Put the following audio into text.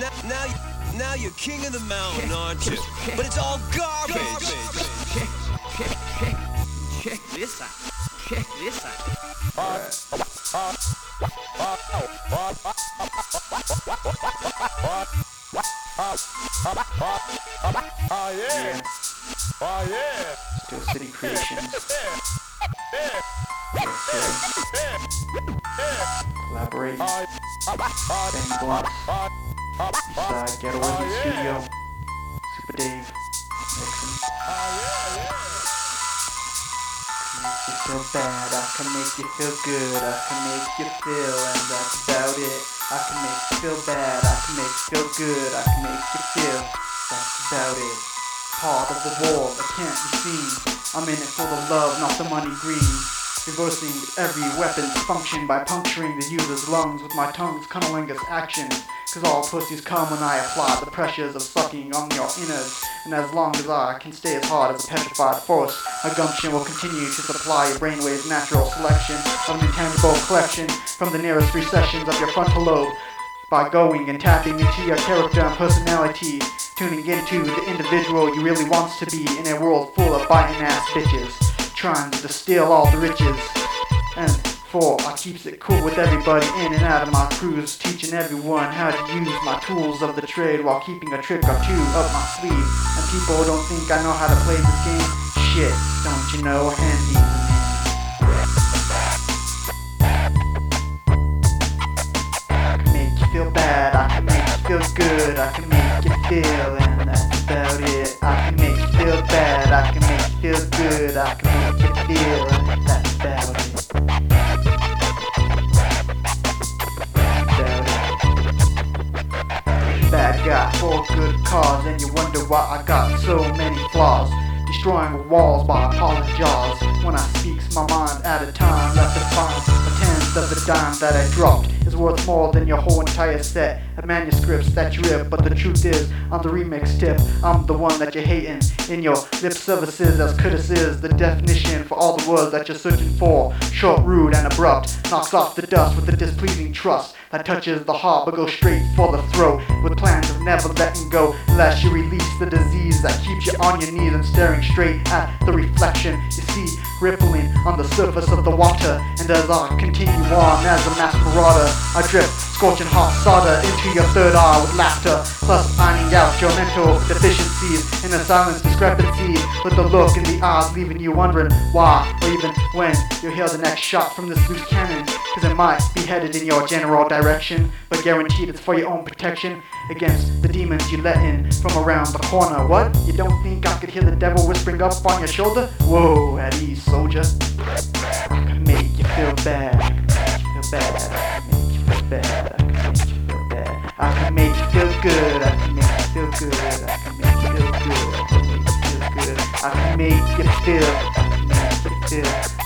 now, now, now you're king of the mountain, aren't you? But it's all garbage. Check this out. Check this out. Oh yeah. Oh yeah. Steel City Creations. Collaborate. Bennie Bluntz. Eastside Ghetto oh, Living Studio. Supa Dave. Nixon. Oh, make you feel bad, I can make you feel good, I can make you feel, and that's about it. I can make you feel bad, I can make you feel good, I can make you feel, that's about it. Part of the world, I can't be seen. I'm in it for the love, not the money green. Reversing every weapon's function by puncturing the user's lungs with my tongue's cunnilingus actions. Cause all pussies come when I apply the pressures of sucking on your innards. And as long as I can stay as hard as a petrified force, my gumption will continue to supply your brainwave's natural selection of an intangible collection from the nearest recessions of your frontal lobe by going and tapping into your character and personality, tuning into the individual you really wants to be in a world full of biting ass bitches, trying to distill all the riches. And four, I keeps it cool with everybody in and out of my crews, teaching everyone how to use my tools of the trade while keeping a trick or two up my sleeve. And people don't think I know how to play this game. Shit, don't you know, handy. Feel bad, I can make you feel good, I can make you feel, and that's about it. I can make you feel bad, I can make you feel good, I can for a good cause, and you wonder why I got so many flaws. Destroying walls by apologize when I speaks my mind at a time. Left to find a tenth of the dime that I dropped is worth more than your whole entire set of manuscripts that you rip. But the truth is, I'm the remix tip. I'm the one that you're hating in your lip services as Curtis is the definition for all the words that you're searching for. Short, rude, and abrupt knocks off the dust with a displeasing trust that touches the heart but goes straight for the throat never letting go. Unless you release the disease that keeps you on your knees and staring straight at the reflection you see rippling on the surface of the water. And as I continue on as a mass marauder I drip scorching hot solder into your third eye with laughter. Plus finding out your mental deficiencies in the silence discrepancies with the look in the eyes leaving you wondering why or even when you'll hear the next shot from this loose cannon cause it might be headed in your general direction but guaranteed it's for your own protection against the demons you let in from around the corner. What? You don't think I could hear the devil whispering up on your shoulder? Whoa at ease soldier. I can make you feel bad. I can make you feel bad. Make you feel bad. Make you feel good I can make you feel good. I can make you feel good. I can make you feel good. I can make you feel good. I can make you feel I can make you feel